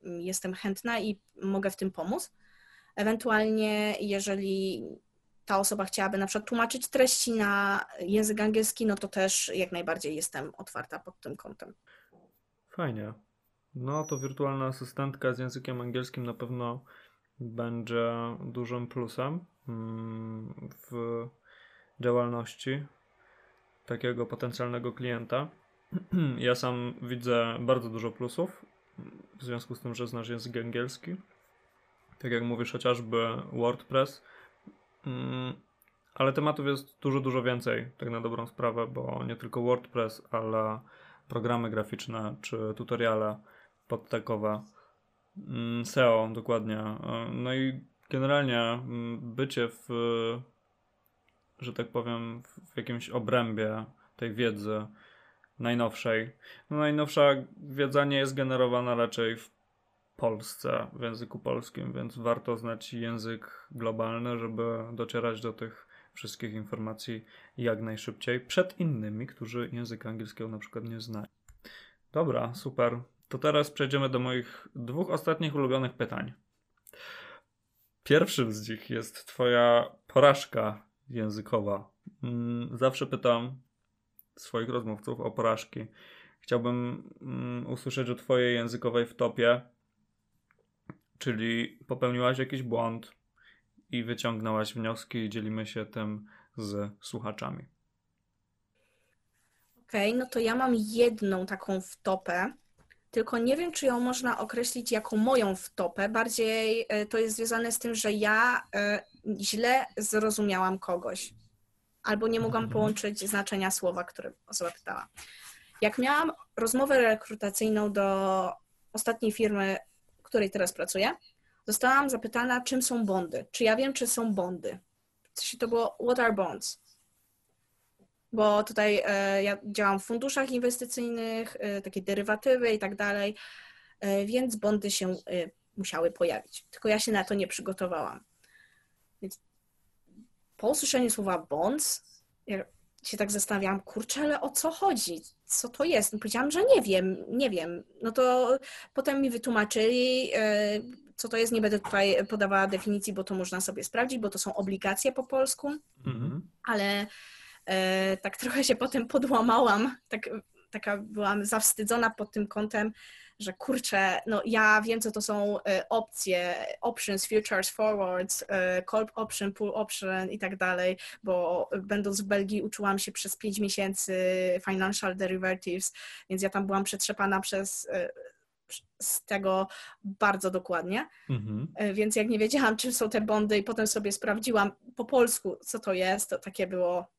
jestem chętna i mogę w tym pomóc. Ewentualnie, jeżeli ta osoba chciałaby na przykład tłumaczyć treści na język angielski, no to też jak najbardziej jestem otwarta pod tym kątem. Fajnie. No to wirtualna asystentka z językiem angielskim na pewno będzie dużym plusem mm, w działalności takiego potencjalnego klienta. Ja sam widzę bardzo dużo plusów w związku z tym, że znasz język angielski. Tak jak mówisz, chociażby WordPress. Mm, ale tematów jest dużo, dużo więcej, tak na dobrą sprawę, bo nie tylko WordPress, ale programy graficzne czy tutoriale podtekowe. Mm, SEO, dokładnie. E, no i generalnie mm, bycie w, że tak powiem, w jakimś obrębie tej wiedzy najnowszej. No najnowsza wiedza nie jest generowana raczej w Polsce, w języku polskim, więc warto znać język globalny, żeby docierać do tych wszystkich informacji jak najszybciej przed innymi, którzy języka angielskiego na przykład nie znają. Dobra, super. To teraz przejdziemy do moich dwóch ostatnich ulubionych pytań. Pierwszym z nich jest Twoja porażka językowa. Mm, zawsze pytam swoich rozmówców o porażki. Chciałbym mm, usłyszeć o Twojej językowej w topie, czyli popełniłaś jakiś błąd i wyciągnęłaś wnioski i dzielimy się tym z słuchaczami. Okej, okay, no to ja mam jedną taką wtopę, tylko nie wiem, czy ją można określić jako moją wtopę. Bardziej e, to jest związane z tym, że ja e, źle zrozumiałam kogoś albo nie mogłam mhm. połączyć znaczenia słowa, które osoba pytała. Jak miałam rozmowę rekrutacyjną do ostatniej firmy, w której teraz pracuję, zostałam zapytana, czym są bondy. Czy ja wiem, czy są bondy? To było what are bonds? Bo tutaj e, ja działam w funduszach inwestycyjnych, e, takie derywatywy i tak dalej, e, więc bondy się musiały pojawić. Tylko ja się na to nie przygotowałam. Więc po usłyszeniu słowa bonds, ja się tak zastanawiałam, kurczę, ale o co chodzi? Co to jest? No powiedziałam, że nie wiem, nie wiem. No to potem mi wytłumaczyli, co to jest. Nie będę tutaj podawała definicji, bo to można sobie sprawdzić, bo to są obligacje po polsku. Mhm. Ale e, tak trochę się potem podłamałam, tak, taka byłam zawstydzona pod tym kątem, że kurczę, no ja wiem, co to są e, opcje, options, futures, forwards, e, call option, pull option i tak dalej, bo będąc w Belgii uczyłam się przez 5 miesięcy financial derivatives, więc ja tam byłam przetrzepana przez e, z tego bardzo dokładnie. Mhm. Więc jak nie wiedziałam, czym są te bondy i potem sobie sprawdziłam po polsku, co to jest, to takie było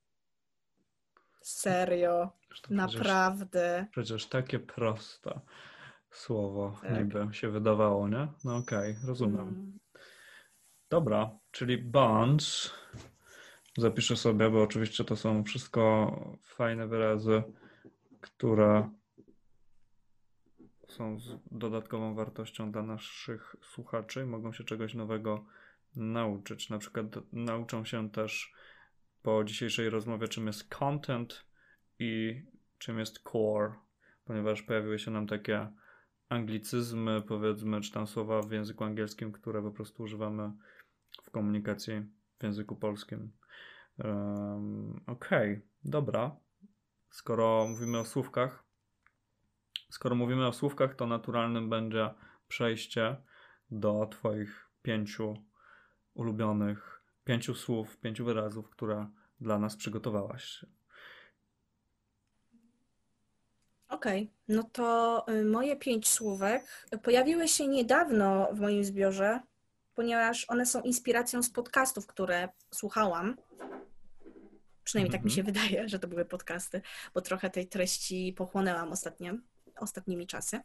serio, naprawdę. Przecież, takie proste słowo tak. niby się wydawało, nie? No okej, okay, rozumiem. Mm. Dobra, czyli bonds. Zapiszę sobie, bo oczywiście to są wszystko fajne wyrazy, które są z dodatkową wartością dla naszych słuchaczy i mogą się czegoś nowego nauczyć. Na przykład nauczą się też po dzisiejszej rozmowie, czym jest content i czym jest core, ponieważ pojawiły się nam takie anglicyzmy, powiedzmy, czy tam słowa w języku angielskim, które po prostu używamy w komunikacji w języku polskim. Um, Okej, okay, dobra. Skoro mówimy o słówkach, skoro mówimy o słówkach, to naturalnym będzie przejście do Twoich pięciu ulubionych, pięciu słów, pięciu wyrazów, które dla nas przygotowałaś. Okej, okay. no to y, moje pięć słówek pojawiły się niedawno w moim zbiorze, ponieważ one są inspiracją z podcastów, które słuchałam. Przynajmniej mm -hmm. tak mi się mhm. wydaje, że to były podcasty, bo trochę tej treści pochłonęłam ostatnio, ostatnimi czasy.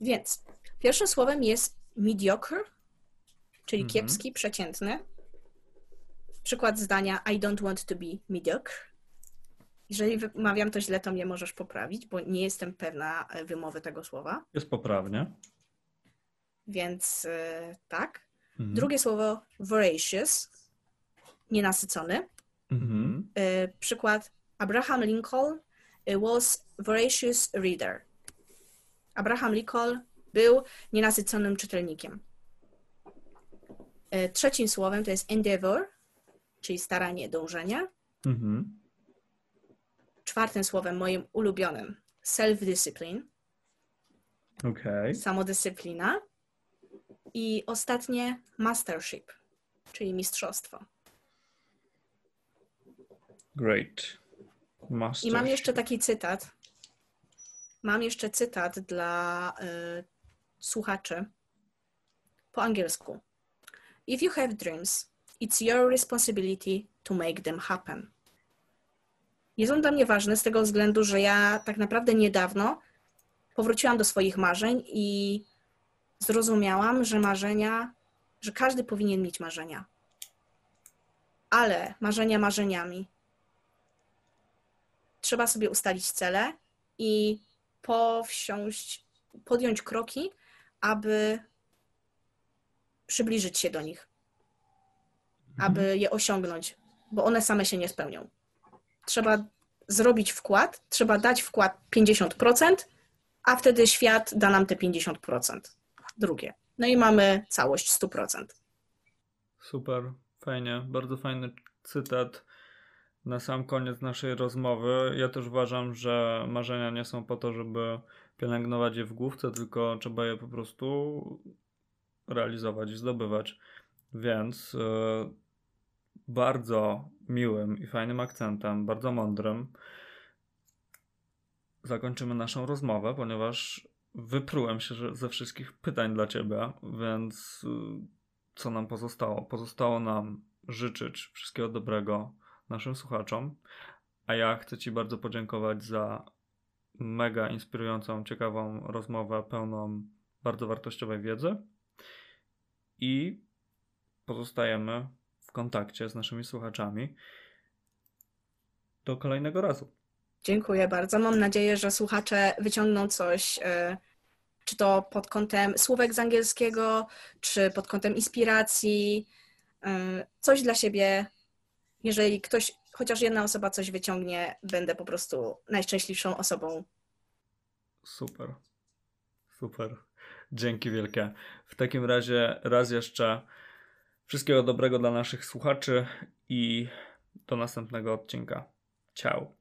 Więc pierwszym słowem jest mediocre, czyli mm -hmm. kiepski, przeciętny. Przykład zdania I don't want to be mediocre. Jeżeli wymawiam to źle, to mnie możesz poprawić, bo nie jestem pewna e, wymowy tego słowa. Jest poprawnie. Więc e, tak. Mhm. Drugie słowo voracious, nienasycony. Mhm. Y, przykład Abraham Lincoln was voracious reader. Abraham Lincoln był nienasyconym czytelnikiem. Trzecim słowem to jest endeavor, czyli staranie, dążenie. Mhm. Czwartym słowem, moim ulubionym, self-discipline, Okej. samodyscyplina. I ostatnie, mastership, czyli mistrzostwo. Great. Master. I mam jeszcze taki cytat. Mam jeszcze cytat dla y, słuchaczy po angielsku. If you have dreams, it's your responsibility to make them happen. Jest on dla mnie ważny z tego względu, że ja tak naprawdę niedawno powróciłam do swoich marzeń i zrozumiałam, że marzenia, że każdy powinien mieć marzenia. Ale marzenia marzeniami, trzeba sobie ustalić cele i powsiąść, podjąć kroki, aby przybliżyć się do nich, aby je osiągnąć, bo one same się nie spełnią. Trzeba zrobić wkład, trzeba dać wkład 50%, a wtedy świat da nam te 50% drugie. No i mamy całość 100%. Super, fajnie, bardzo fajny cytat na sam koniec naszej rozmowy. Ja też uważam, że marzenia nie są po to, żeby pielęgnować je w główce, tylko trzeba je po prostu realizować i zdobywać. Więc e, bardzo miłym i fajnym akcentem, bardzo mądrym zakończymy naszą rozmowę, ponieważ wyprułem się ze wszystkich pytań dla Ciebie, więc y, co nam pozostało? Pozostało nam życzyć wszystkiego dobrego naszym słuchaczom, a ja chcę Ci bardzo podziękować za mega inspirującą, ciekawą rozmowę, pełną bardzo wartościowej wiedzy i pozostajemy kontakcie z naszymi słuchaczami do kolejnego razu. Dziękuję bardzo. Mam nadzieję, że słuchacze wyciągną coś, e, czy to pod kątem słówek z angielskiego, czy pod kątem inspiracji, e, coś dla siebie. Jeżeli ktoś, chociaż jedna osoba coś wyciągnie, będę po prostu najszczęśliwszą osobą. Super. Super. Dzięki wielkie. W takim razie raz jeszcze wszystkiego dobrego dla naszych słuchaczy i do następnego odcinka. Ciao.